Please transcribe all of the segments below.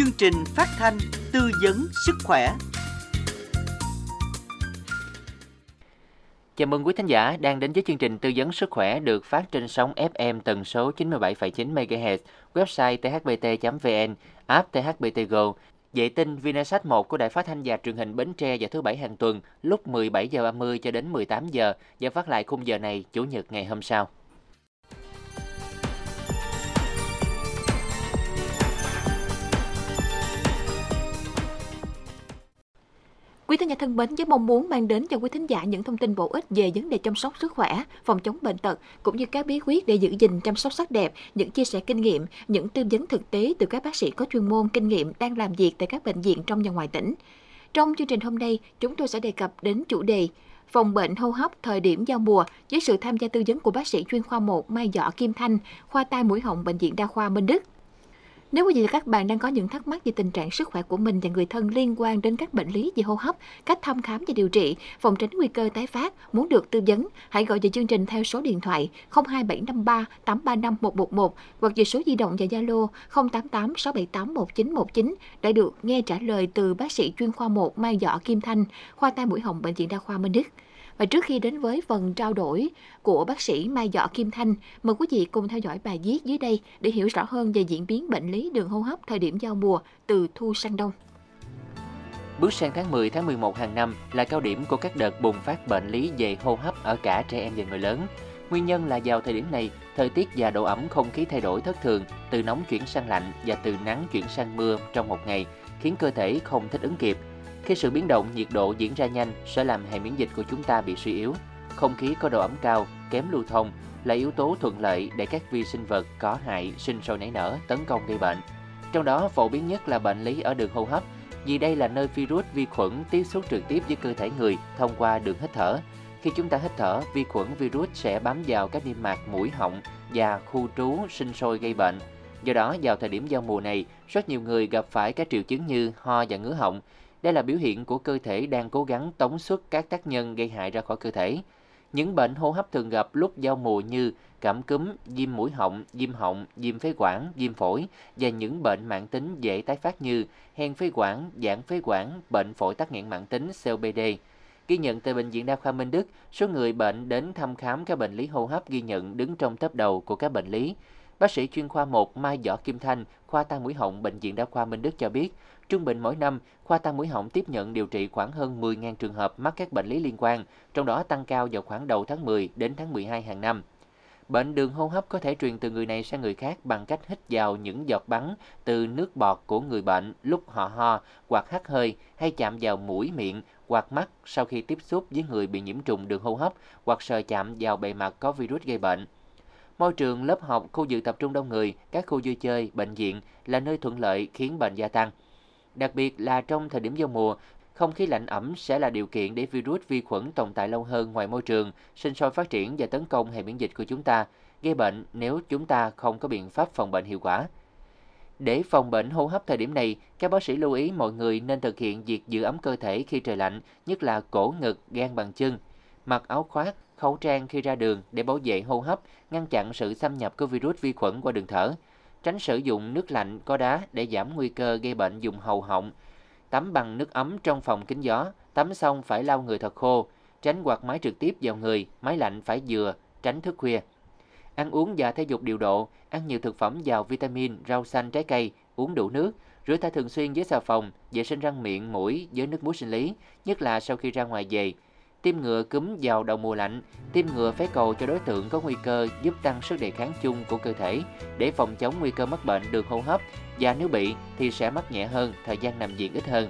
chương trình phát thanh tư vấn sức khỏe. Chào mừng quý thính giả đang đến với chương trình tư vấn sức khỏe được phát trên sóng FM tần số 97,9 MHz, website thbt.vn, app THBT Go, Vệ tinh Vinasat 1 của Đài Phát thanh và Truyền hình Bến Tre vào thứ bảy hàng tuần lúc 17 giờ 30 cho đến 18 giờ và phát lại khung giờ này chủ nhật ngày hôm sau. Quý thính giả thân mến, với mong muốn mang đến cho quý thính giả những thông tin bổ ích về vấn đề chăm sóc sức khỏe, phòng chống bệnh tật cũng như các bí quyết để giữ gìn chăm sóc sắc đẹp, những chia sẻ kinh nghiệm, những tư vấn thực tế từ các bác sĩ có chuyên môn kinh nghiệm đang làm việc tại các bệnh viện trong và ngoài tỉnh. Trong chương trình hôm nay, chúng tôi sẽ đề cập đến chủ đề phòng bệnh hô hấp thời điểm giao mùa với sự tham gia tư vấn của bác sĩ chuyên khoa 1 Mai Võ Kim Thanh, khoa tai mũi họng bệnh viện đa khoa Minh Đức. Nếu quý vị và các bạn đang có những thắc mắc về tình trạng sức khỏe của mình và người thân liên quan đến các bệnh lý về hô hấp, cách thăm khám và điều trị, phòng tránh nguy cơ tái phát, muốn được tư vấn, hãy gọi về chương trình theo số điện thoại 02753 835 111 hoặc về số di động và Zalo 088 678 1919 để được nghe trả lời từ bác sĩ chuyên khoa 1 Mai Dọ Kim Thanh, khoa tai mũi họng bệnh viện đa khoa Minh Đức. Và trước khi đến với phần trao đổi của bác sĩ Mai Dọ Kim Thanh, mời quý vị cùng theo dõi bài viết dưới đây để hiểu rõ hơn về diễn biến bệnh lý đường hô hấp thời điểm giao mùa từ thu sang đông. Bước sang tháng 10, tháng 11 hàng năm là cao điểm của các đợt bùng phát bệnh lý về hô hấp ở cả trẻ em và người lớn. Nguyên nhân là vào thời điểm này, thời tiết và độ ẩm không khí thay đổi thất thường, từ nóng chuyển sang lạnh và từ nắng chuyển sang mưa trong một ngày, khiến cơ thể không thích ứng kịp – khi sự biến động nhiệt độ diễn ra nhanh sẽ làm hệ miễn dịch của chúng ta bị suy yếu. Không khí có độ ẩm cao, kém lưu thông là yếu tố thuận lợi để các vi sinh vật có hại sinh sôi nảy nở tấn công gây bệnh. Trong đó phổ biến nhất là bệnh lý ở đường hô hấp, vì đây là nơi virus vi khuẩn tiếp xúc trực tiếp với cơ thể người thông qua đường hít thở. Khi chúng ta hít thở, vi khuẩn virus sẽ bám vào các niêm mạc mũi họng và khu trú sinh sôi gây bệnh. Do đó, vào thời điểm giao mùa này, rất nhiều người gặp phải các triệu chứng như ho và ngứa họng, đây là biểu hiện của cơ thể đang cố gắng tống xuất các tác nhân gây hại ra khỏi cơ thể. Những bệnh hô hấp thường gặp lúc giao mùa như cảm cúm, viêm mũi họng, viêm họng, viêm phế quản, viêm phổi và những bệnh mạng tính dễ tái phát như hen phế quản, giãn phế quản, bệnh phổi tắc nghẽn mạng tính COPD. Ghi nhận tại Bệnh viện Đa khoa Minh Đức, số người bệnh đến thăm khám các bệnh lý hô hấp ghi nhận đứng trong top đầu của các bệnh lý. Bác sĩ chuyên khoa 1 Mai Võ Kim Thanh, khoa tai mũi họng Bệnh viện Đa khoa Minh Đức cho biết, Trung bình mỗi năm, khoa tai mũi họng tiếp nhận điều trị khoảng hơn 10.000 trường hợp mắc các bệnh lý liên quan, trong đó tăng cao vào khoảng đầu tháng 10 đến tháng 12 hàng năm. Bệnh đường hô hấp có thể truyền từ người này sang người khác bằng cách hít vào những giọt bắn từ nước bọt của người bệnh lúc họ ho hoặc hắt hơi hay chạm vào mũi miệng hoặc mắt sau khi tiếp xúc với người bị nhiễm trùng đường hô hấp hoặc sờ chạm vào bề mặt có virus gây bệnh. Môi trường lớp học, khu dự tập trung đông người, các khu vui chơi, bệnh viện là nơi thuận lợi khiến bệnh gia tăng. Đặc biệt là trong thời điểm giao mùa, không khí lạnh ẩm sẽ là điều kiện để virus vi khuẩn tồn tại lâu hơn ngoài môi trường, sinh sôi phát triển và tấn công hệ miễn dịch của chúng ta, gây bệnh nếu chúng ta không có biện pháp phòng bệnh hiệu quả. Để phòng bệnh hô hấp thời điểm này, các bác sĩ lưu ý mọi người nên thực hiện việc giữ ấm cơ thể khi trời lạnh, nhất là cổ ngực, gan bằng chân, mặc áo khoác, khẩu trang khi ra đường để bảo vệ hô hấp, ngăn chặn sự xâm nhập của virus vi khuẩn qua đường thở tránh sử dụng nước lạnh có đá để giảm nguy cơ gây bệnh dùng hầu họng. Tắm bằng nước ấm trong phòng kính gió, tắm xong phải lau người thật khô, tránh quạt máy trực tiếp vào người, máy lạnh phải vừa, tránh thức khuya. Ăn uống và thể dục điều độ, ăn nhiều thực phẩm giàu vitamin, rau xanh, trái cây, uống đủ nước, rửa tay thường xuyên với xà phòng, vệ sinh răng miệng, mũi với nước muối sinh lý, nhất là sau khi ra ngoài về, tiêm ngừa cúm vào đầu mùa lạnh, tiêm ngừa phế cầu cho đối tượng có nguy cơ giúp tăng sức đề kháng chung của cơ thể để phòng chống nguy cơ mắc bệnh đường hô hấp và nếu bị thì sẽ mắc nhẹ hơn, thời gian nằm viện ít hơn.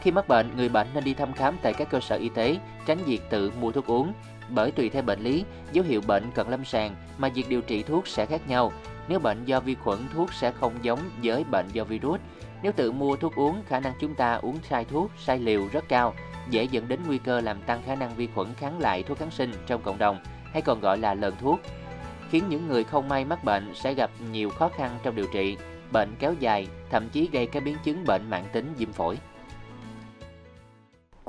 Khi mắc bệnh, người bệnh nên đi thăm khám tại các cơ sở y tế, tránh việc tự mua thuốc uống. Bởi tùy theo bệnh lý, dấu hiệu bệnh cận lâm sàng mà việc điều trị thuốc sẽ khác nhau. Nếu bệnh do vi khuẩn, thuốc sẽ không giống với bệnh do virus. Nếu tự mua thuốc uống, khả năng chúng ta uống sai thuốc, sai liều rất cao, dễ dẫn đến nguy cơ làm tăng khả năng vi khuẩn kháng lại thuốc kháng sinh trong cộng đồng, hay còn gọi là lờn thuốc, khiến những người không may mắc bệnh sẽ gặp nhiều khó khăn trong điều trị, bệnh kéo dài, thậm chí gây các biến chứng bệnh mãn tính viêm phổi.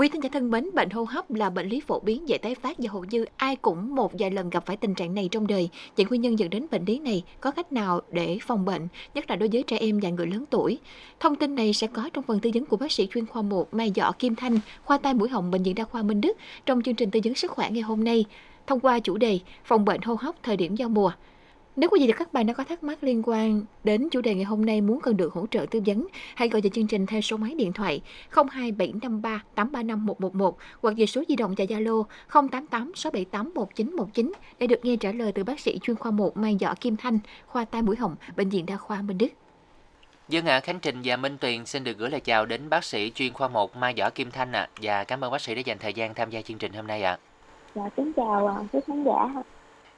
Quý thính giả thân mến, bệnh hô hấp là bệnh lý phổ biến dễ tái phát và hầu như ai cũng một vài lần gặp phải tình trạng này trong đời. Những nguyên nhân dẫn đến bệnh lý này có cách nào để phòng bệnh, nhất là đối với trẻ em và người lớn tuổi. Thông tin này sẽ có trong phần tư vấn của bác sĩ chuyên khoa 1 Mai Dọ Kim Thanh, khoa tai mũi họng bệnh viện đa khoa Minh Đức trong chương trình tư vấn sức khỏe ngày hôm nay thông qua chủ đề phòng bệnh hô hấp thời điểm giao mùa. Nếu quý vị và các bạn đã có thắc mắc liên quan đến chủ đề ngày hôm nay muốn cần được hỗ trợ tư vấn, hãy gọi về chương trình theo số máy điện thoại 02753 835 111 hoặc về số di động và Zalo 088 678 1919 để được nghe trả lời từ bác sĩ chuyên khoa 1 Mai Dọ Kim Thanh, khoa tai mũi họng, bệnh viện đa khoa Minh Đức. Dân ạ, à, Khánh Trình và Minh Tuyền xin được gửi lời chào đến bác sĩ chuyên khoa 1 Mai Võ Kim Thanh ạ à, và cảm ơn bác sĩ đã dành thời gian tham gia chương trình hôm nay ạ. À. Dạ, kính chào quý khán giả.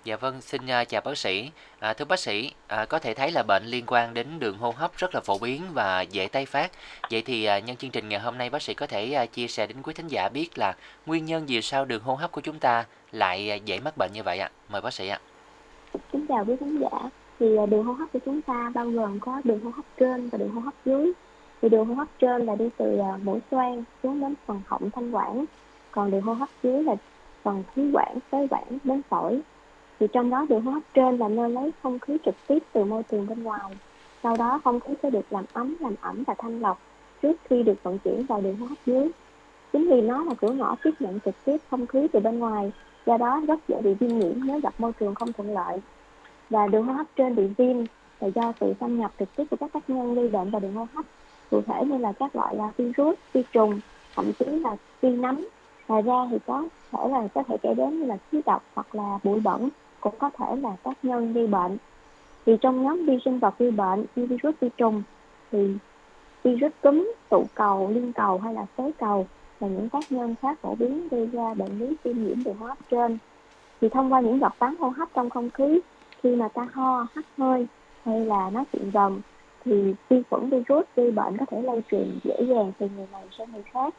Dạ vâng, xin à, chào bác sĩ. À, thưa bác sĩ, à, có thể thấy là bệnh liên quan đến đường hô hấp rất là phổ biến và dễ tái phát. Vậy thì à, nhân chương trình ngày hôm nay bác sĩ có thể à, chia sẻ đến quý thính giả biết là nguyên nhân vì sao đường hô hấp của chúng ta lại à, dễ mắc bệnh như vậy ạ? Mời bác sĩ ạ. Kính chào quý khán giả. Thì à, đường hô hấp của chúng ta bao gồm có đường hô hấp trên và đường hô hấp dưới. Thì đường hô hấp trên là đi từ à, mũi xoang xuống đến phần họng thanh quản. Còn đường hô hấp dưới là phần khí quản, phế quản đến phổi thì trong đó đường hô hấp trên là nơi lấy không khí trực tiếp từ môi trường bên ngoài. Sau đó không khí sẽ được làm ấm, làm ẩm và thanh lọc trước khi được vận chuyển vào đường hô hấp dưới. Chính vì nó là cửa ngõ tiếp nhận trực tiếp không khí từ bên ngoài, do đó rất dễ bị viêm nhiễm nếu gặp môi trường không thuận lợi. Và đường hô hấp trên bị viêm là do sự xâm nhập trực tiếp của các tác nhân gây bệnh vào đường hô hấp, cụ thể như là các loại là virus vi trùng, thậm chí là vi nấm. Ngoài ra thì có thể là có thể kể đến như là khí độc hoặc là bụi bẩn cũng có thể là tác nhân gây bệnh. Thì trong nhóm vi sinh vật gây bệnh như virus vi trùng thì virus cúm tụ cầu liên cầu hay là phế cầu là những tác nhân khá phổ biến gây ra bệnh lý viêm nhiễm đường hô hấp trên. Thì thông qua những giọt bắn hô hấp trong không khí khi mà ta ho hắt hơi hay là nói chuyện rầm thì vi khuẩn virus gây bệnh có thể lây truyền dễ dàng từ người này sang người khác.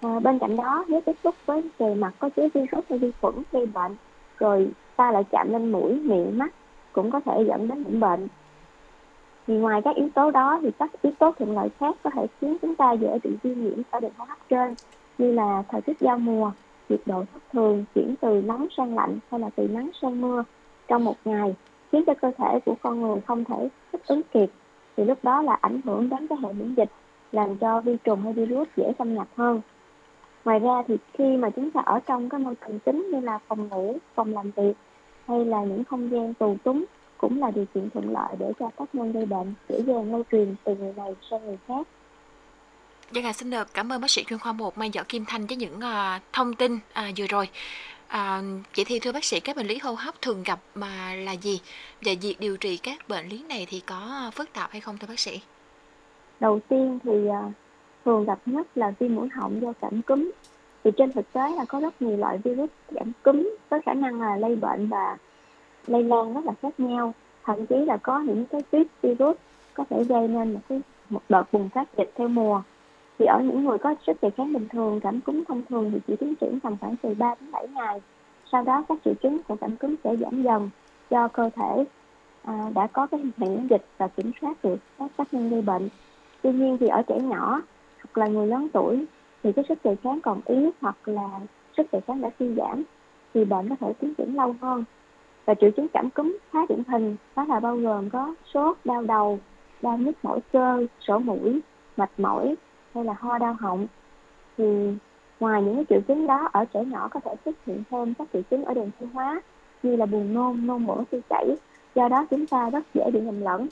À, bên cạnh đó nếu tiếp xúc với bề mặt có chứa virus hay vi khuẩn gây bệnh rồi ta lại chạm lên mũi, miệng, mắt cũng có thể dẫn đến những bệnh. Thì ngoài các yếu tố đó thì các yếu tố thuận lợi khác có thể khiến chúng ta dễ bị viêm nhiễm ở đường hô hấp trên, như là thời tiết giao mùa, nhiệt độ thất thường, chuyển từ nóng sang lạnh hay là từ nắng sang mưa trong một ngày, khiến cho cơ thể của con người không thể thích ứng kịp. Thì lúc đó là ảnh hưởng đến cái hệ miễn dịch, làm cho vi trùng hay virus dễ xâm nhập hơn. Ngoài ra thì khi mà chúng ta ở trong cái môi trường kính như là phòng ngủ, phòng làm việc hay là những không gian tù túng cũng là điều kiện thuận lợi để cho tác nhân gây bệnh dễ dàng lây truyền từ người này sang người khác. Dân dạ, xin được cảm ơn bác sĩ chuyên khoa 1 Mai Võ Kim Thanh với những uh, thông tin uh, vừa rồi. À, vậy thì thưa bác sĩ các bệnh lý hô hấp thường gặp mà là gì và việc điều trị các bệnh lý này thì có phức tạp hay không thưa bác sĩ? Đầu tiên thì thường gặp nhất là viêm mũi họng do cảm cúm thì trên thực tế là có rất nhiều loại virus cảm cúm có khả năng là lây bệnh và lây lan rất là khác nhau. Thậm chí là có những cái tuyết virus có thể gây nên một cái một đợt bùng phát dịch theo mùa. Thì ở những người có sức đề kháng bình thường cảm cúm thông thường thì chỉ tiến triển tầm khoảng từ 3 đến 7 ngày. Sau đó các triệu chứng của cảm cúm sẽ giảm dần do cơ thể à, đã có cái hệ miễn dịch và kiểm soát được các tác nhân gây bệnh. Tuy nhiên thì ở trẻ nhỏ hoặc là người lớn tuổi thì cái sức đề kháng còn yếu hoặc là sức đề kháng đã suy giảm thì bệnh có thể tiến triển lâu hơn. Và triệu chứng cảm cúm khá điển hình, đó là bao gồm có sốt, đau đầu, đau nhức mỏi cơ, sổ mũi, mệt mỏi hay là ho, đau họng. Thì ngoài những cái triệu chứng đó, ở trẻ nhỏ có thể xuất hiện thêm các triệu chứng ở đường tiêu hóa như là buồn nôn nôn mửa, tiêu chảy. Do đó chúng ta rất dễ bị nhầm lẫn.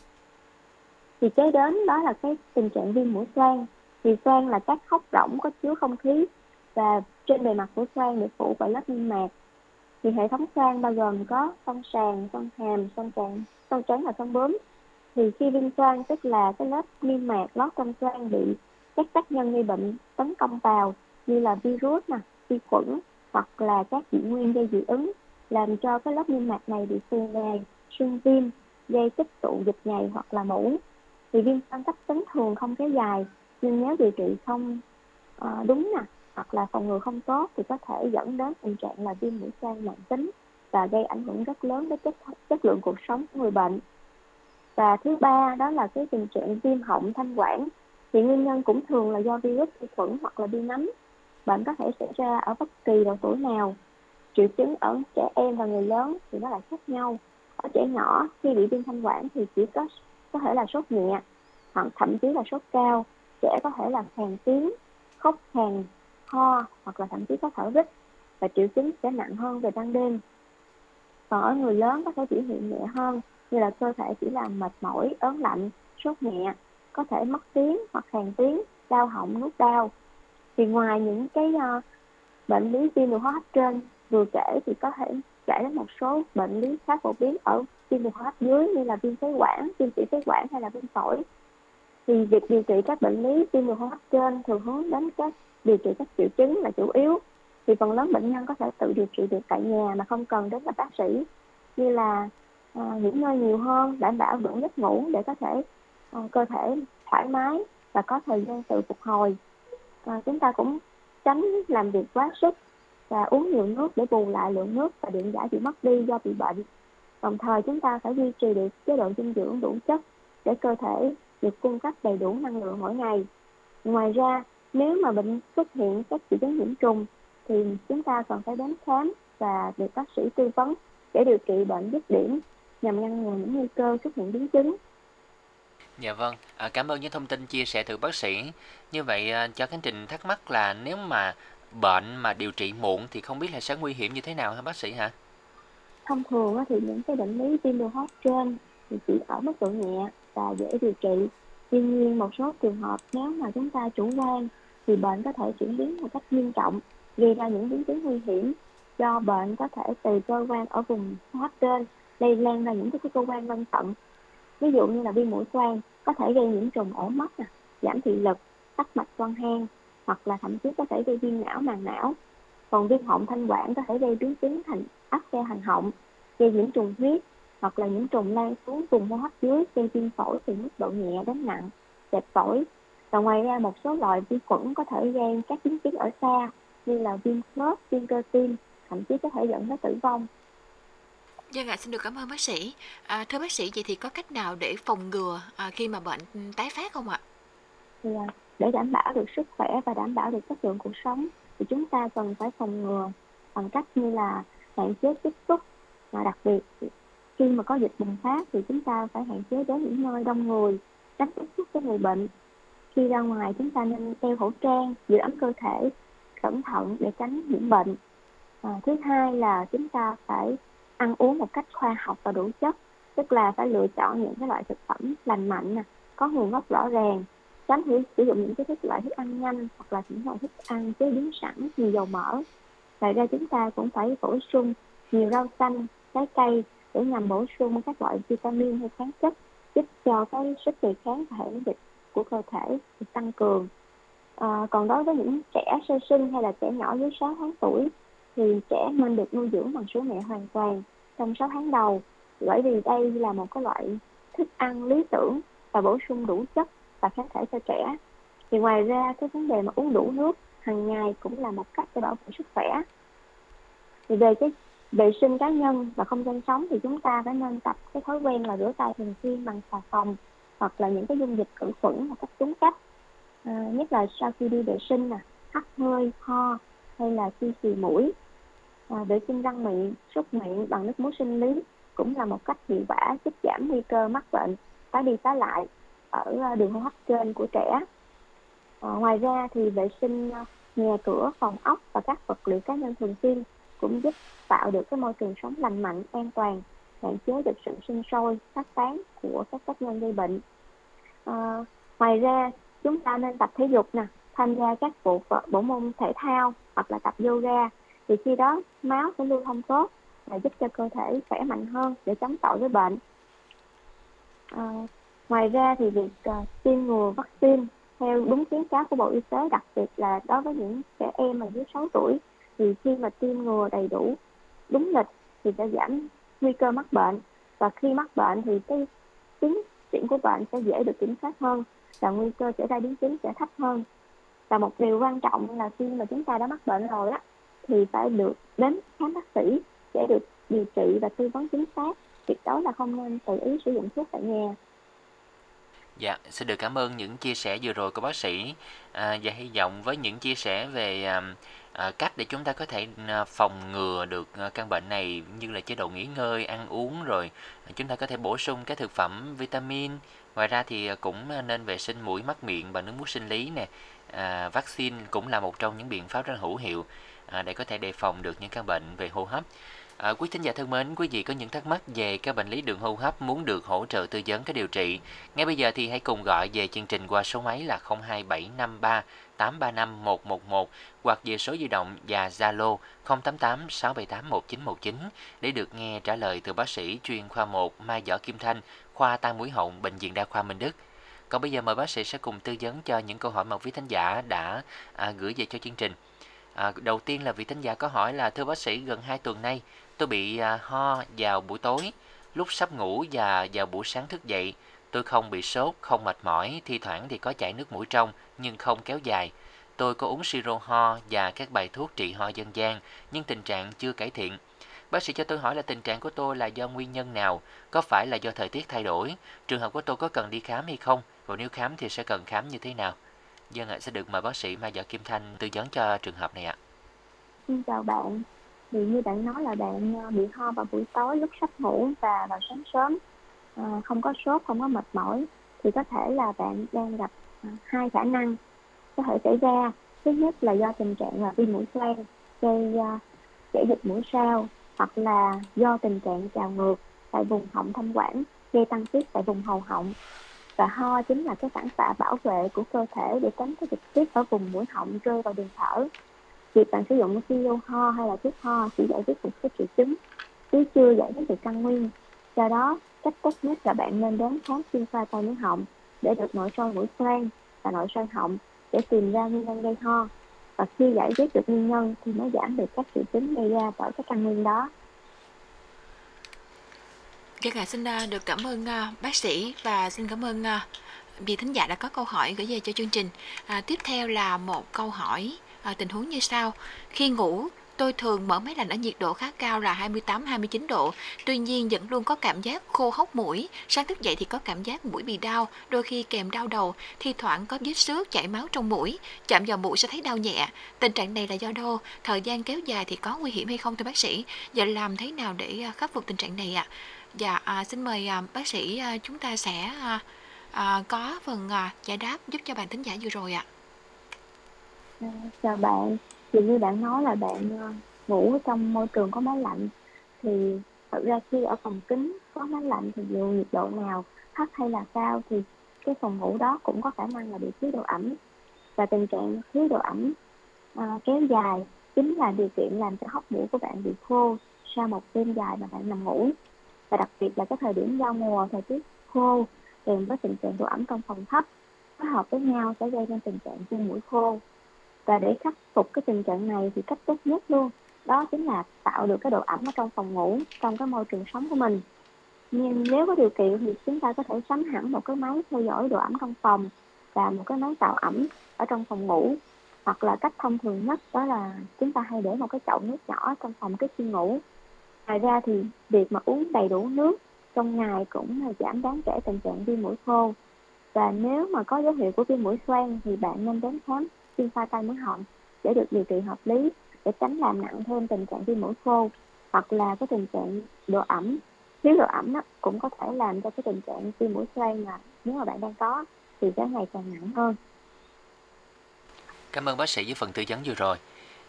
Thì kế đến đó là cái tình trạng viêm mũi xoang thì xoang là các hốc rỗng có chứa không khí và trên bề mặt của xoang được phủ bởi lớp niêm mạc. Thì hệ thống xoang bao gồm có xoang sàn, xoang hàm, xoang tràng, xoang trán và xoang bướm. Thì khi viêm xoang tức là cái lớp niêm mạc lót trong xoang bị các tác nhân gây bệnh tấn công vào như là virus nè, vi khuẩn hoặc là các dị nguyên gây dị ứng làm cho cái lớp niêm mạc này bị phù nề, sưng viêm, gây tích tụ dịch nhầy hoặc là mũ Thì viêm xoang cấp tính thường không kéo dài nhưng nếu điều trị không uh, đúng nè hoặc là phòng ngừa không tốt thì có thể dẫn đến tình trạng là viêm mũi xoang mạng tính và gây ảnh hưởng rất lớn đến chất chất lượng cuộc sống của người bệnh và thứ ba đó là cái tình trạng viêm họng thanh quản thì nguyên nhân cũng thường là do virus vi khuẩn hoặc là vi nấm bệnh có thể xảy ra ở bất kỳ độ tuổi nào. Triệu chứng ở trẻ em và người lớn thì nó lại khác nhau. Ở trẻ nhỏ khi bị viêm thanh quản thì chỉ có có thể là sốt nhẹ hoặc thậm chí là sốt cao. Trẻ có thể là khàn tiếng, khóc khàn, ho hoặc là thậm chí có thở rít và triệu chứng sẽ nặng hơn về ban đêm. Còn ở người lớn có thể biểu hiện nhẹ hơn như là cơ thể chỉ là mệt mỏi, ớn lạnh, sốt nhẹ, có thể mất tiếng hoặc khàn tiếng, đau họng, nuốt đau. Thì ngoài những cái uh, bệnh lý viêm đường hô hấp trên vừa kể thì có thể kể đến một số bệnh lý khá phổ biến ở viêm đường hô hấp dưới như là viêm phế quản, viêm tủy phế quản hay là viêm phổi. Thì việc điều trị các bệnh lý viêm đường hô hấp trên thường hướng đến các điều trị các triệu chứng là chủ yếu. Thì phần lớn bệnh nhân có thể tự điều trị được tại nhà mà không cần đến gặp bác sĩ. Như là à, nghỉ ngơi nhiều hơn đảm bảo đủ giấc ngủ để có thể à, cơ thể thoải mái và có thời gian tự phục hồi. À, chúng ta cũng tránh làm việc quá sức và uống nhiều nước để bù lại lượng nước và điện giải bị mất đi do bị bệnh. Đồng thời chúng ta phải duy trì được chế độ dinh dưỡng đủ chất để cơ thể được cung cấp đầy đủ năng lượng mỗi ngày ngoài ra nếu mà bệnh xuất hiện các triệu chứng nhiễm trùng thì chúng ta cần phải đến khám và được bác sĩ tư vấn để điều trị bệnh dứt điểm nhằm ngăn ngừa những nguy cơ xuất hiện biến chứng. Dạ vâng, à, cảm ơn những thông tin chia sẻ từ bác sĩ. Như vậy à, cho Khánh Trình thắc mắc là nếu mà bệnh mà điều trị muộn thì không biết là sẽ nguy hiểm như thế nào hả bác sĩ hả? Thông thường thì những cái bệnh lý viêm đường hô hấp trên thì chỉ ở mức độ nhẹ và dễ điều trị. Tuy nhiên một số trường hợp nếu mà chúng ta chủ quan thì bệnh có thể chuyển biến một cách nghiêm trọng, gây ra những biến chứng nguy hiểm do bệnh có thể từ cơ quan ở vùng hô hấp trên lây lan ra những cái cơ quan lân cận. Ví dụ như là viêm mũi xoang có thể gây nhiễm trùng ổ mắt, giảm thị lực, tắc mạch quan hang hoặc là thậm chí có thể gây viêm não màng não. Còn viêm họng thanh quản có thể gây biến chứng thành áp xe hành họng, gây nhiễm trùng huyết hoặc là nhiễm trùng lan xuống vùng hô hấp dưới gây viêm phổi từ mức độ nhẹ đến nặng, dẹp phổi. Và ngoài ra một số loại vi khuẩn có thể gây các biến chứng ở xa như là viêm khớp, viêm cơ tim, thậm chí có thể dẫn đến tử vong. Dân ạ, xin được cảm ơn bác sĩ. À, thưa bác sĩ, vậy thì có cách nào để phòng ngừa à, khi mà bệnh tái phát không ạ? Thì, à, để đảm bảo được sức khỏe và đảm bảo được chất lượng cuộc sống thì chúng ta cần phải phòng ngừa bằng cách như là hạn chế tiếp xúc và đặc biệt khi mà có dịch bùng phát thì chúng ta phải hạn chế đến những nơi đông người tránh tiếp xúc với người bệnh. Khi ra ngoài chúng ta nên đeo khẩu trang giữ ấm cơ thể cẩn thận để tránh nhiễm bệnh. À, thứ hai là chúng ta phải ăn uống một cách khoa học và đủ chất tức là phải lựa chọn những cái loại thực phẩm lành mạnh nè có nguồn gốc rõ ràng. Tránh sử dụng những cái thức loại thức ăn nhanh hoặc là những loại thức ăn chế biến sẵn nhiều dầu mỡ. Ngoài ra chúng ta cũng phải bổ sung nhiều rau xanh trái cây để nhằm bổ sung các loại vitamin hay khoáng chất giúp cho cái sức đề kháng và hệ miễn dịch của cơ thể được tăng cường. À, còn đối với những trẻ sơ sinh hay là trẻ nhỏ dưới 6 tháng tuổi thì trẻ nên được nuôi dưỡng bằng sữa mẹ hoàn toàn trong 6 tháng đầu. Bởi vì đây là một cái loại thức ăn lý tưởng và bổ sung đủ chất và kháng thể cho trẻ. Thì ngoài ra cái vấn đề mà uống đủ nước hàng ngày cũng là một cách để bảo vệ sức khỏe. Thì về cái vệ sinh cá nhân và không gian sống thì chúng ta phải nên tập cái thói quen là rửa tay thường xuyên bằng xà phòng hoặc là những cái dung dịch khử khuẩn một cách đúng cách. À, nhất là sau khi đi vệ sinh nè hắt hơi ho hay là khi xì mũi. À, vệ sinh răng miệng súc miệng bằng nước muối sinh lý cũng là một cách hiệu quả giúp giảm nguy cơ mắc bệnh tái đi tái lại ở à, đường hô hấp trên của trẻ. À, ngoài ra thì vệ sinh à, nhà cửa phòng ốc và các vật liệu cá nhân thường xuyên cũng giúp tạo được cái môi trường sống lành mạnh an toàn hạn chế được sự sinh sôi phát tán của các tác nhân gây bệnh. À, ngoài ra chúng ta nên tập thể dục nè tham gia các bộ bộ môn thể thao hoặc là tập yoga. Thì khi đó máu sẽ lưu thông tốt và giúp cho cơ thể khỏe mạnh hơn để chống chọi với bệnh. À, ngoài ra thì việc uh, tiêm ngừa vaccine theo đúng khuyến cáo của bộ y tế đặc biệt là đối với những trẻ em mà dưới 6 tuổi thì khi mà tiêm ngừa đầy đủ đúng lịch thì sẽ giảm nguy cơ mắc bệnh. Và khi mắc bệnh thì cái tiến triển của bệnh sẽ dễ được kiểm soát hơn và nguy cơ xảy ra biến chứng sẽ thấp hơn. Và một điều quan trọng là khi mà chúng ta đã mắc bệnh rồi á thì phải được đến khám bác sĩ để được điều trị và tư vấn chính xác. Tuyệt đối là không nên tự ý sử dụng thuốc tại nhà. Dạ, xin được cảm ơn những chia sẻ vừa rồi của bác sĩ. À, và hy vọng với những chia sẻ về à, à, Ờ, cách để chúng ta có thể ờ, phòng ngừa được ờ, căn bệnh này như là chế độ nghỉ ngơi, ăn uống rồi chúng ta có thể bổ sung các thực phẩm vitamin. Ngoài ra thì cũng nên vệ sinh mũi, mắt, miệng và nước muối sinh lý nè. À, vaccine cũng là một trong những biện pháp rất hữu hiệu à, để có thể đề phòng được những căn bệnh về hô hấp. À, quý thính giả thân mến, quý vị có những thắc mắc về các bệnh lý đường hô hấp muốn được hỗ trợ tư vấn các điều trị. Ngay bây giờ thì hãy cùng gọi về chương trình qua số máy là 02753 835 111 hoặc về số di động và Zalo 088 678 1919 để được nghe trả lời từ bác sĩ chuyên khoa 1 Mai Võ Kim Thanh, khoa tai mũi họng bệnh viện đa khoa Minh Đức. Còn bây giờ mời bác sĩ sẽ cùng tư vấn cho những câu hỏi mà quý thính giả đã à, gửi về cho chương trình. À, đầu tiên là vị thính giả có hỏi là thưa bác sĩ gần 2 tuần nay tôi bị à, ho vào buổi tối, lúc sắp ngủ và vào buổi sáng thức dậy. Tôi không bị sốt, không mệt mỏi, thi thoảng thì có chảy nước mũi trong nhưng không kéo dài. Tôi có uống siro ho và các bài thuốc trị ho dân gian nhưng tình trạng chưa cải thiện. Bác sĩ cho tôi hỏi là tình trạng của tôi là do nguyên nhân nào? Có phải là do thời tiết thay đổi? Trường hợp của tôi có cần đi khám hay không? Và nếu khám thì sẽ cần khám như thế nào? Dân ạ, sẽ được mời bác sĩ Mai Võ Kim Thanh tư vấn cho trường hợp này ạ. Xin chào bạn. Thì như bạn nói là bạn ờ, bị ho vào buổi tối lúc sắp ngủ và vào sáng sớm, à, không có sốt, không có mệt mỏi, thì có thể là bạn đang gặp à, hai khả năng có thể xảy ra. Thứ nhất là do tình trạng là viêm mũi xoang gây chảy dịch mũi sao hoặc là do tình trạng trào ngược tại vùng họng thanh quản gây tăng tiết tại vùng hầu họng. Và ho chính là cái phản xạ bảo vệ của cơ thể để tránh cái dịch tiết ở vùng mũi họng rơi vào đường thở việc bạn sử dụng siêu ho hay là thuốc ho chỉ giải quyết một cái triệu chứng chứ chưa giải quyết được căn nguyên. Do đó cách tốt nhất là bạn nên đến khám chuyên khoa tai mũi họng để được nội soi mũi xoang và nội soi họng để tìm ra nguyên nhân gây ho. Và khi giải quyết được nguyên nhân thì mới giảm được các triệu chứng gây ra bởi các căn nguyên đó. Dạ cả xin à, được cảm ơn à, bác sĩ và xin cảm ơn à, vị thính giả đã có câu hỏi gửi về cho chương trình. À, tiếp theo là một câu hỏi à, tình huống như sau. Khi ngủ, tôi thường mở máy lạnh ở nhiệt độ khá cao là 28-29 độ. Tuy nhiên vẫn luôn có cảm giác khô hốc mũi. Sáng thức dậy thì có cảm giác mũi bị đau, đôi khi kèm đau đầu, thi thoảng có vết xước chảy máu trong mũi. Chạm vào mũi sẽ thấy đau nhẹ. Tình trạng này là do đâu? Thời gian kéo dài thì có nguy hiểm hay không thưa bác sĩ? Giờ làm thế nào để ờ, khắc phục tình trạng này ạ? À? Dạ, à, xin mời à, bác sĩ à, chúng ta sẽ à, à, có phần à, giải đáp giúp cho bạn thính giả vừa rồi ạ. À, chào bạn, thì như bạn nói là bạn ờ, ngủ trong môi trường có máy lạnh. Thì thật ra khi ở phòng kính có máy lạnh thì dù nhiệt độ nào thấp hay là cao thì cái phòng ngủ đó cũng có khả năng là bị thiếu độ ẩm. Và tình trạng thiếu độ ẩm à, kéo dài chính là điều kiện làm cho hốc mũi của bạn bị khô sau một đêm dài mà bạn nằm ngủ. Và đặc biệt là cái thời điểm giao mùa thời tiết khô kèm với tình trạng độ ẩm trong phòng thấp phối hợp với nhau sẽ gây nên tình trạng viêm mũi khô và để khắc phục cái tình trạng này thì cách tốt nhất luôn, đó chính là tạo được cái độ ẩm ở trong phòng ngủ, trong cái môi trường sống của mình. Nhưng nếu có điều kiện thì chúng ta có thể sắm hẳn một cái máy theo dõi độ ẩm trong phòng và một cái máy tạo ẩm ở trong phòng ngủ. Hoặc là cách thông thường nhất đó là chúng ta hay để một cái chậu nước nhỏ trong phòng trước khi ngủ. Ngoài ra thì việc mà uống đầy đủ nước trong ngày cũng là giảm đáng kể tình trạng viêm mũi khô. Và nếu mà có dấu hiệu của viêm mũi xoang thì bạn nên đến khám viêm khoa tay mũi họng để được điều trị hợp lý để tránh làm nặng thêm tình trạng viêm mũi khô hoặc là cái tình trạng độ ẩm thiếu độ ẩm đó, cũng có thể làm cho cái tình trạng viêm mũi xoang mà nếu mà bạn đang có thì sẽ ngày càng nặng hơn Cảm ơn bác sĩ với phần tư vấn vừa rồi.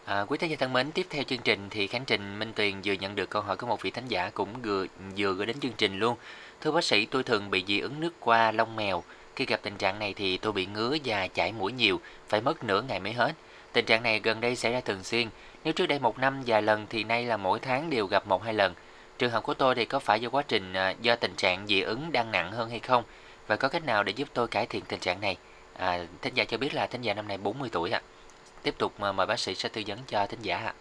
À, quý thính giả thân mến, tiếp theo chương trình thì Khánh Trình Minh Tuyền vừa nhận được câu hỏi của một vị thánh giả cũng vừa vừa gửi đến chương trình luôn. Thưa bác sĩ, tôi thường bị dị ứng nước qua lông mèo. Khi gặp tình trạng này thì tôi bị ngứa và chảy mũi nhiều, phải mất nửa ngày mới hết. Tình trạng này gần đây xảy ra thường xuyên. Nếu trước đây một năm vài lần thì nay là mỗi tháng đều gặp một hai lần. Trường hợp của tôi thì có phải do quá trình à, do tình trạng dị ứng đang nặng hơn hay không? Và có cách nào để giúp tôi cải thiện tình trạng này? À, thính giả cho biết là thính giả năm nay 40 tuổi ạ. À tiếp tục mời bác sĩ sẽ tư vấn cho thính giả ạ.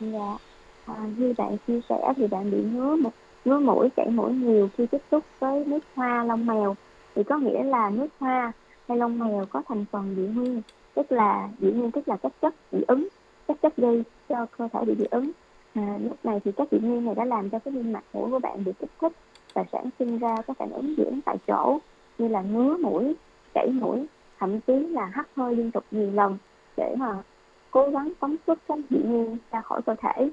Dạ, à, như bạn chia sẻ thì bạn bị ngứa một ngứa mũi chảy mũi nhiều khi tiếp xúc với nước hoa lông mèo thì có nghĩa là nước hoa hay lông mèo có thành phần dị nguyên tức là dị nguyên tức là các chất dị ứng các chất gây cho cơ thể bị dị ứng. À, lúc này thì các dị nguyên này đã làm cho cái niêm mạc mũi của bạn bị kích thích và sản sinh ra các phản ứng dị ứng tại chỗ như là ngứa mũi chảy mũi thậm chí là hắt hơi liên tục nhiều lần để mà cố gắng phóng xuất các dị nguyên ra khỏi cơ thể.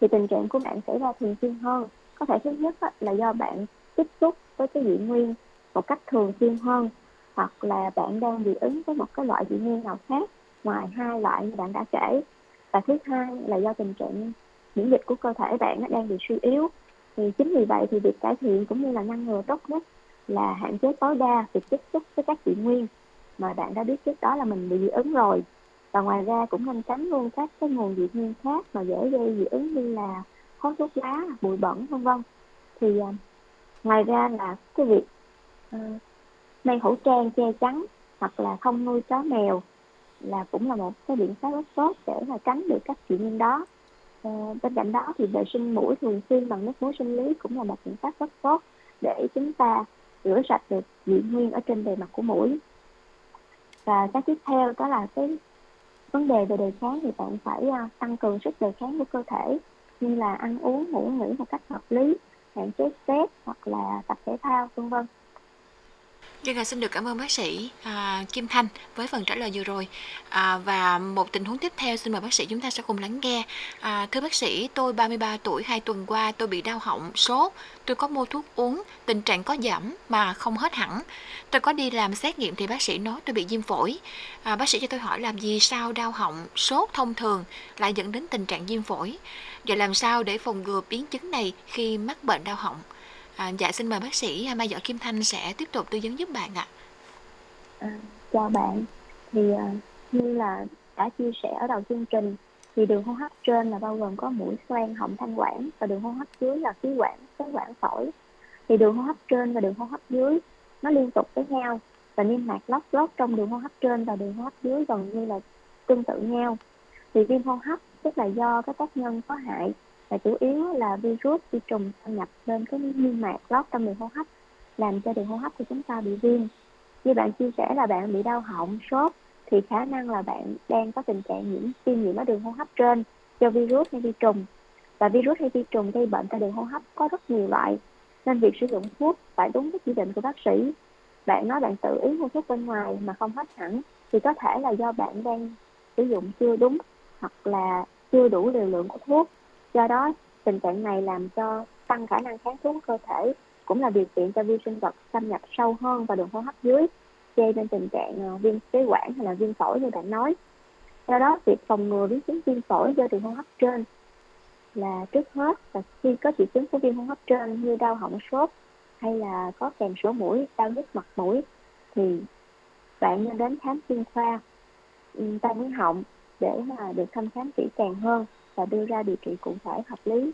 Thì tình trạng của bạn xảy ra thường xuyên hơn. Có thể thứ nhất là do bạn tiếp xúc với cái dị nguyên một cách thường xuyên hơn, hoặc là bạn đang dị ứng với một cái loại dị nguyên nào khác ngoài hai loại như bạn đã kể. Và thứ hai là do tình trạng miễn dịch của cơ thể bạn nó đang bị suy yếu, thì chính vì vậy thì việc cải thiện cũng như là ngăn ngừa tốt nhất là hạn chế tối đa việc tiếp xúc với các dị nguyên mà bạn đã biết trước đó là mình bị dị ứng rồi. Và ngoài ra cũng nên tránh luôn các cái nguồn dị nguyên khác mà dễ gây dị ứng như là khói thuốc lá, bụi bẩn, vân vân. Thì à, ngoài ra là cái việc Ừ. mang khẩu trang che chắn hoặc là không nuôi chó mèo là cũng là một cái biện pháp rất tốt để mà tránh được các dị nhân đó. À, bên cạnh đó thì vệ sinh mũi thường xuyên bằng nước muối sinh lý cũng là một biện pháp rất tốt để chúng ta rửa sạch được dị nguyên ở trên bề mặt của mũi. Và cái tiếp theo đó là cái vấn đề về đề kháng thì bạn phải uh, tăng cường sức đề kháng của cơ thể như là ăn uống ngủ nghỉ một cách hợp lý hạn chế stress hoặc là tập thể thao vân vân. Dân xin được cảm ơn bác sĩ à, Kim Thanh với phần trả lời vừa rồi à, và một tình huống tiếp theo xin mời bác sĩ chúng ta sẽ cùng lắng nghe. À, thưa bác sĩ, tôi 33 tuổi, hai tuần qua tôi bị đau họng, sốt, tôi có mua thuốc uống, tình trạng có giảm mà không hết hẳn. Tôi có đi làm xét nghiệm thì bác sĩ nói tôi bị viêm phổi. À, bác sĩ cho tôi hỏi làm gì sao đau họng, sốt thông thường lại dẫn đến tình trạng viêm phổi. Vậy làm sao để phòng ngừa biến chứng này khi mắc bệnh đau họng? À, dạ xin mời bác sĩ à, Mai Võ Kim Thanh sẽ tiếp tục tư vấn giúp bạn ạ. À, chào bạn. Thì à, như là đã chia sẻ ở đầu chương trình thì đường hô hấp trên là bao gồm có mũi xoang, họng thanh quản và đường hô hấp dưới là khí quản, phế quản phổi. Thì đường hô hấp trên và đường hô hấp dưới nó liên tục với nhau và niêm mạc lót lót trong đường hô hấp trên và đường hô hấp dưới gần như là tương tự nhau. Thì viêm hô hấp tức là do các tác nhân có hại và chủ yếu là virus vi trùng xâm nhập lên cái niêm mạc lót trong đường hô hấp, làm cho đường hô hấp của chúng ta bị viêm. Như bạn chia sẻ là bạn bị đau họng, sốt, thì khả năng là bạn đang có tình trạng nhiễm, viêm nhiễm ở đường hô hấp trên do virus hay vi trùng. Và virus hay vi trùng gây bệnh tại đường hô hấp có rất nhiều loại, nên việc sử dụng thuốc phải đúng với chỉ định của bác sĩ. Bạn nói bạn tự ý mua thuốc bên ngoài mà không hết hẳn, thì có thể là do bạn đang sử dụng chưa đúng hoặc là chưa đủ liều lượng của thuốc do đó, tình trạng này làm cho tăng khả năng kháng thuốc của cơ thể, cũng là điều kiện cho vi sinh vật xâm nhập sâu hơn vào đường hô hấp dưới, gây nên tình trạng ờ, viêm phế quản hay là viêm phổi như bạn nói. Do đó, việc phòng ngừa biến chứng viêm phổi do đường hô hấp trên là trước hết là khi có triệu chứng của viêm hô hấp trên như đau họng sốt hay là có kèm sổ mũi, đau nhức mặt mũi, thì bạn nên đến khám chuyên khoa ừ, tai mũi họng để mà được thăm khám kỹ càng hơn và đưa ra điều trị cụ thể hợp lý.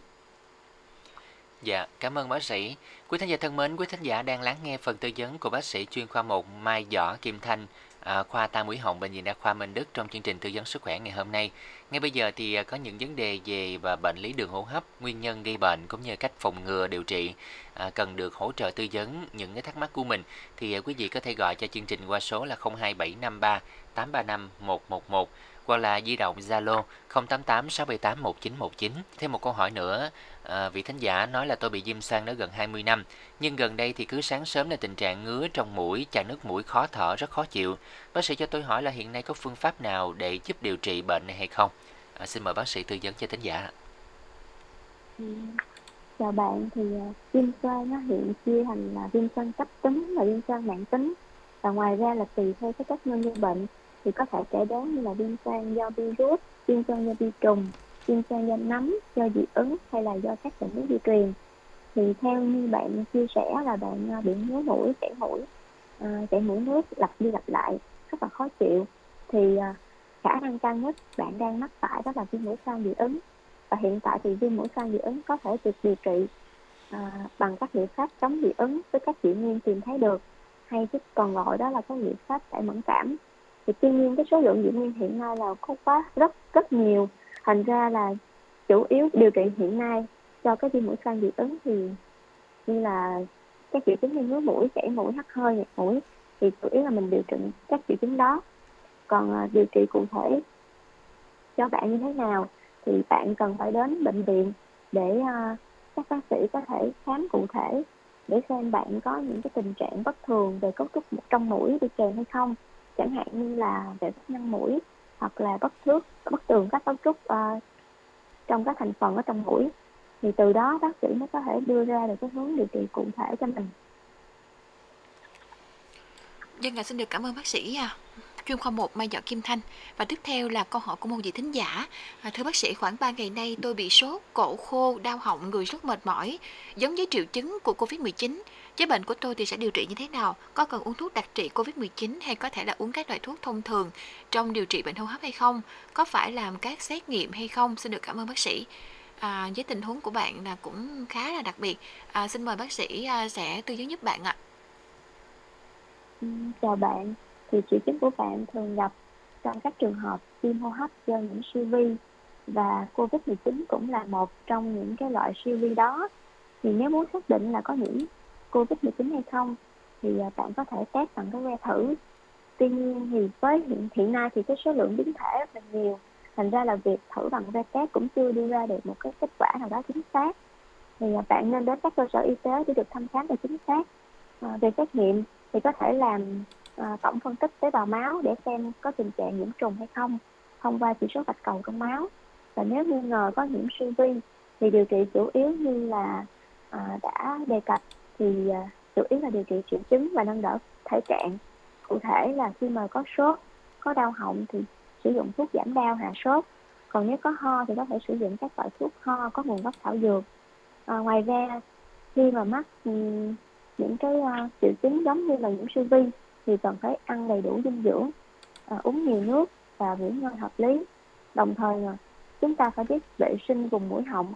Dạ, cảm ơn bác sĩ. Quý thính giả thân mến, quý thính giả đang lắng nghe phần tư vấn của bác sĩ chuyên khoa 1 Mai Võ Kim Thanh, à, khoa tai mũi họng bệnh viện đa khoa Minh Đức trong chương trình tư vấn sức khỏe ngày hôm nay. Ngay bây giờ thì à, có những vấn đề về và bệnh lý đường hô hấp, nguyên nhân gây bệnh cũng như cách phòng ngừa điều trị à, cần được hỗ trợ tư vấn những cái thắc mắc của mình thì à, quý vị có thể gọi cho chương trình qua số là 02753 835 111 hoặc là di động Zalo 0886781919. Thêm một câu hỏi nữa, à, vị thánh giả nói là tôi bị viêm xoang đã gần 20 năm, nhưng gần đây thì cứ sáng sớm là tình trạng ngứa trong mũi, chảy nước mũi khó thở rất khó chịu. Bác sĩ cho tôi hỏi là hiện nay có phương pháp nào để giúp điều trị bệnh này hay không? À, xin mời bác sĩ tư vấn cho thính giả. Ừ. Chào bạn, thì uh, viêm xoang nó hiện chia thành là viêm xoang cấp tính và viêm xoang mạng tính. Và ngoài ra là tùy theo cái nguyên nhân bệnh thì có thể kể đến như là viêm xoang do virus, viêm xoang do vi trùng, viêm xoang do nấm, do dị ứng hay là do các bệnh lý di truyền. Thì theo như bạn chia sẻ là bạn à, bị ngứa mũi, chảy mũi, à, chảy mũi nước lặp đi lặp lại rất là khó chịu. Thì à, khả năng cao nhất bạn đang mắc phải đó là viêm mũi xoang dị ứng. Và hiện tại thì viêm mũi xoang dị ứng có thể được điều trị à, bằng các liệu pháp chống dị ứng với các dị nguyên tìm thấy được hay còn gọi đó là các liệu pháp giải mẫn cảm thì tuy nhiên cái số lượng dị nguyên hiện nay là có quá rất rất nhiều. Thành ra là chủ yếu điều trị hiện nay cho cái viêm mũi xoang dị ứng thì như là các triệu chứng như ngứa mũi chảy mũi hắt hơi nhạt mũi thì chủ yếu là mình điều trị các triệu chứng đó. Còn à, điều trị cụ thể cho bạn như thế nào thì bạn cần phải đến bệnh viện để uh, các bác sĩ có thể khám cụ thể để xem bạn có những cái tình trạng bất thường về cấu trúc trong mũi đi kèm hay không chẳng hạn như là về vết nhăn mũi hoặc là bất thước bất tường các cấu trúc uh, trong các thành phần ở trong mũi thì từ đó bác sĩ mới có thể đưa ra được cái hướng điều trị cụ thể cho mình. Dân ạ, xin được cảm ơn bác sĩ à chuyên khoa 1 Mai Võ Kim Thanh. Và tiếp theo là câu hỏi của một vị thính giả. À, thưa bác sĩ, khoảng 3 ngày nay tôi bị sốt, cổ khô, đau họng, người rất mệt mỏi, giống với triệu chứng của Covid-19 chế bệnh của tôi thì sẽ điều trị như thế nào? Có cần uống thuốc đặc trị Covid-19 hay có thể là uống các loại thuốc thông thường trong điều trị bệnh hô hấp hay không? Có phải làm các xét nghiệm hay không? Xin được cảm ơn bác sĩ. À, với tình huống của bạn là cũng khá là đặc biệt. À, xin mời bác sĩ à, sẽ tư vấn giúp bạn ạ. Ừ, chào bạn, thì triệu chứng của bạn thường gặp trong các trường hợp viêm hô hấp do những siêu vi và Covid-19 cũng là một trong những cái loại siêu vi đó. Thì nếu muốn xác định là có nhiễm Covid-19 hay không thì à, bạn có thể test bằng cái que thử. Tuy nhiên thì với hiện hiện nay thì cái số lượng biến thể rất là nhiều, thành ra là việc thử bằng que test cũng chưa đưa ra được một cái kết quả nào đó chính xác. Thì à, bạn nên đến các cơ sở y tế để được thăm khám và chính xác. À, về xét nghiệm thì có thể làm à, tổng phân tích tế bào máu để xem có tình trạng nhiễm trùng hay không thông qua chỉ số bạch cầu trong máu và nếu nghi ngờ có nhiễm siêu vi thì điều trị chủ yếu như là à, đã đề cập thì à, chủ yếu là điều trị triệu chứng và nâng đỡ thể trạng. Cụ thể là khi mà có sốt có đau họng thì sử dụng thuốc giảm đau hạ sốt. Còn nếu có ho thì có thể sử dụng các loại thuốc ho có nguồn gốc thảo dược. À, ngoài ra khi mà mắc những cái uh, triệu chứng giống như là nhiễm siêu vi thì cần phải ăn đầy đủ dinh dưỡng à, uống nhiều nước và nghỉ ngơi hợp lý. Đồng thời à, chúng ta phải biết vệ sinh vùng mũi họng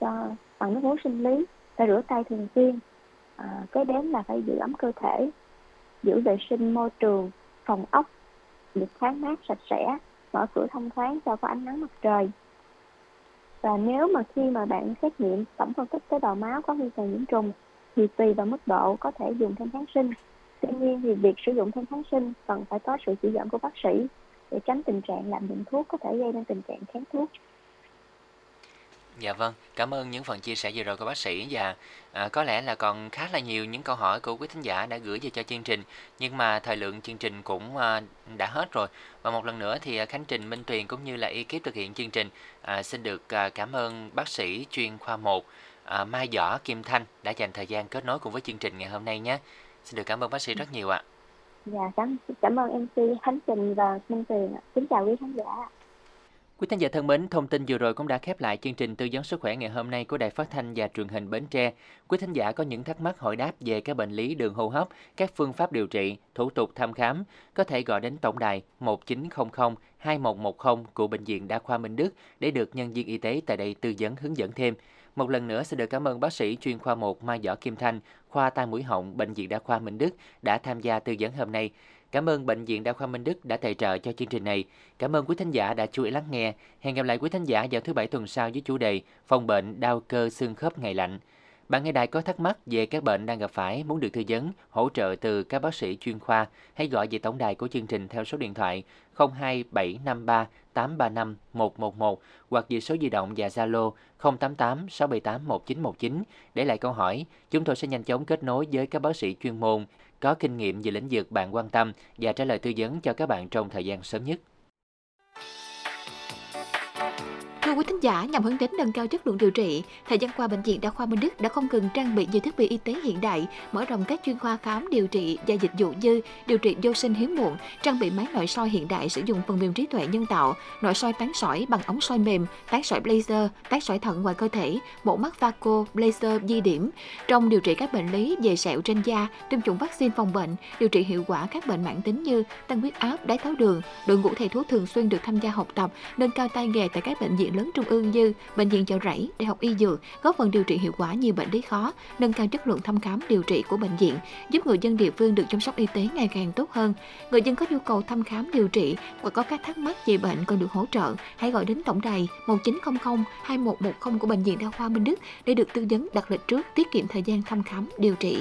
cho bằng nước muối sinh lý phải rửa tay thường xuyên à, cái đến là phải giữ ấm cơ thể giữ vệ sinh môi trường phòng ốc được thoáng mát sạch sẽ mở cửa thông thoáng cho có ánh nắng mặt trời và nếu mà khi mà bạn xét nghiệm tổng phân tích tế bào máu có nguy cơ nhiễm trùng thì tùy vào mức độ có thể dùng thêm kháng sinh Tuy nhiên thì việc sử dụng thêm kháng sinh cần phải có sự chỉ dẫn của bác sĩ để tránh tình trạng lạm dụng thuốc có thể gây nên tình trạng kháng thuốc. Dạ vâng, cảm ơn những phần chia sẻ vừa rồi của bác sĩ và à, có lẽ là còn khá là nhiều những câu hỏi của quý thính giả đã gửi về cho chương trình nhưng mà thời lượng chương trình cũng à, đã hết rồi và một lần nữa thì à, Khánh Trình Minh Tuyền cũng như là ekip thực hiện chương trình à, xin được à, cảm ơn bác sĩ chuyên khoa 1 à, Mai Võ Kim Thanh đã dành thời gian kết nối cùng với chương trình ngày hôm nay nhé. Xin được cảm ơn bác sĩ rất nhiều ạ. Dạ, cảm, cảm ơn MC Khánh Trình và Minh Tuyền ạ. Kính chào quý khán giả. Quý khán giả thân mến, thông tin vừa rồi cũng đã khép lại chương trình tư vấn sức khỏe ngày hôm nay của Đài Phát thanh và Truyền hình Bến Tre. Quý khán giả có những thắc mắc hỏi đáp về các bệnh lý đường hô hấp, các phương pháp điều trị, thủ tục thăm khám, có thể gọi đến tổng đài 1900 2110 của bệnh viện Đa khoa Minh Đức để được nhân viên y tế tại đây tư vấn hướng dẫn thêm. Một lần nữa xin được cảm ơn bác sĩ chuyên khoa 1 Mai Võ Kim Thanh, khoa tai mũi họng bệnh viện Đa khoa Minh Đức đã tham gia tư vấn hôm nay. Cảm ơn bệnh viện Đa khoa Minh Đức đã tài trợ cho chương trình này. Cảm ơn quý thính giả đã chú ý lắng nghe. Hẹn gặp lại quý thính giả vào thứ bảy tuần sau với chủ đề phòng bệnh đau cơ xương khớp ngày lạnh. Bạn nghe đài có thắc mắc về các bệnh đang gặp phải, muốn được tư vấn, hỗ trợ từ các bác sĩ chuyên khoa, hãy gọi về tổng đài của chương trình theo số điện thoại 02753 835 111 hoặc về số di động và Zalo 088 678 1919 để lại câu hỏi. Chúng tôi sẽ nhanh chóng kết nối với các bác sĩ chuyên môn có kinh nghiệm về lĩnh vực bạn quan tâm và trả lời tư vấn cho các bạn trong thời gian sớm nhất. Thưa quý thính giả, nhằm hướng đến nâng cao chất lượng điều trị, thời gian qua bệnh viện Đa khoa Minh Đức đã không ngừng trang bị nhiều thiết bị y tế hiện đại, mở rộng các chuyên khoa khám điều trị và dịch vụ như điều trị vô sinh hiếm muộn, trang bị máy nội soi hiện đại sử dụng phần mềm trí tuệ nhân tạo, nội soi tán sỏi bằng ống soi mềm, tán sỏi laser, tán sỏi thận ngoài cơ thể, mổ mắt phaco, laser di điểm. Trong điều trị các bệnh lý về sẹo trên da, tiêm chủng vaccine phòng bệnh, điều trị hiệu quả các bệnh mãn tính như tăng huyết áp, đái tháo đường, đội ngũ thầy thuốc thường xuyên được tham gia học tập, nâng cao tay nghề tại các bệnh viện lớn trung ương như bệnh viện chợ rẫy, đại học y dược, góp phần điều trị hiệu quả nhiều bệnh lý khó, nâng cao chất lượng thăm khám điều trị của bệnh viện, giúp người dân địa phương được chăm sóc y tế ngày càng tốt hơn. Người dân có nhu cầu thăm khám điều trị hoặc có các thắc mắc về bệnh cần được hỗ trợ, hãy gọi đến tổng đài 1900 2110 của bệnh viện đa khoa Minh Đức để được tư vấn đặt lịch trước, tiết kiệm thời gian thăm khám điều trị.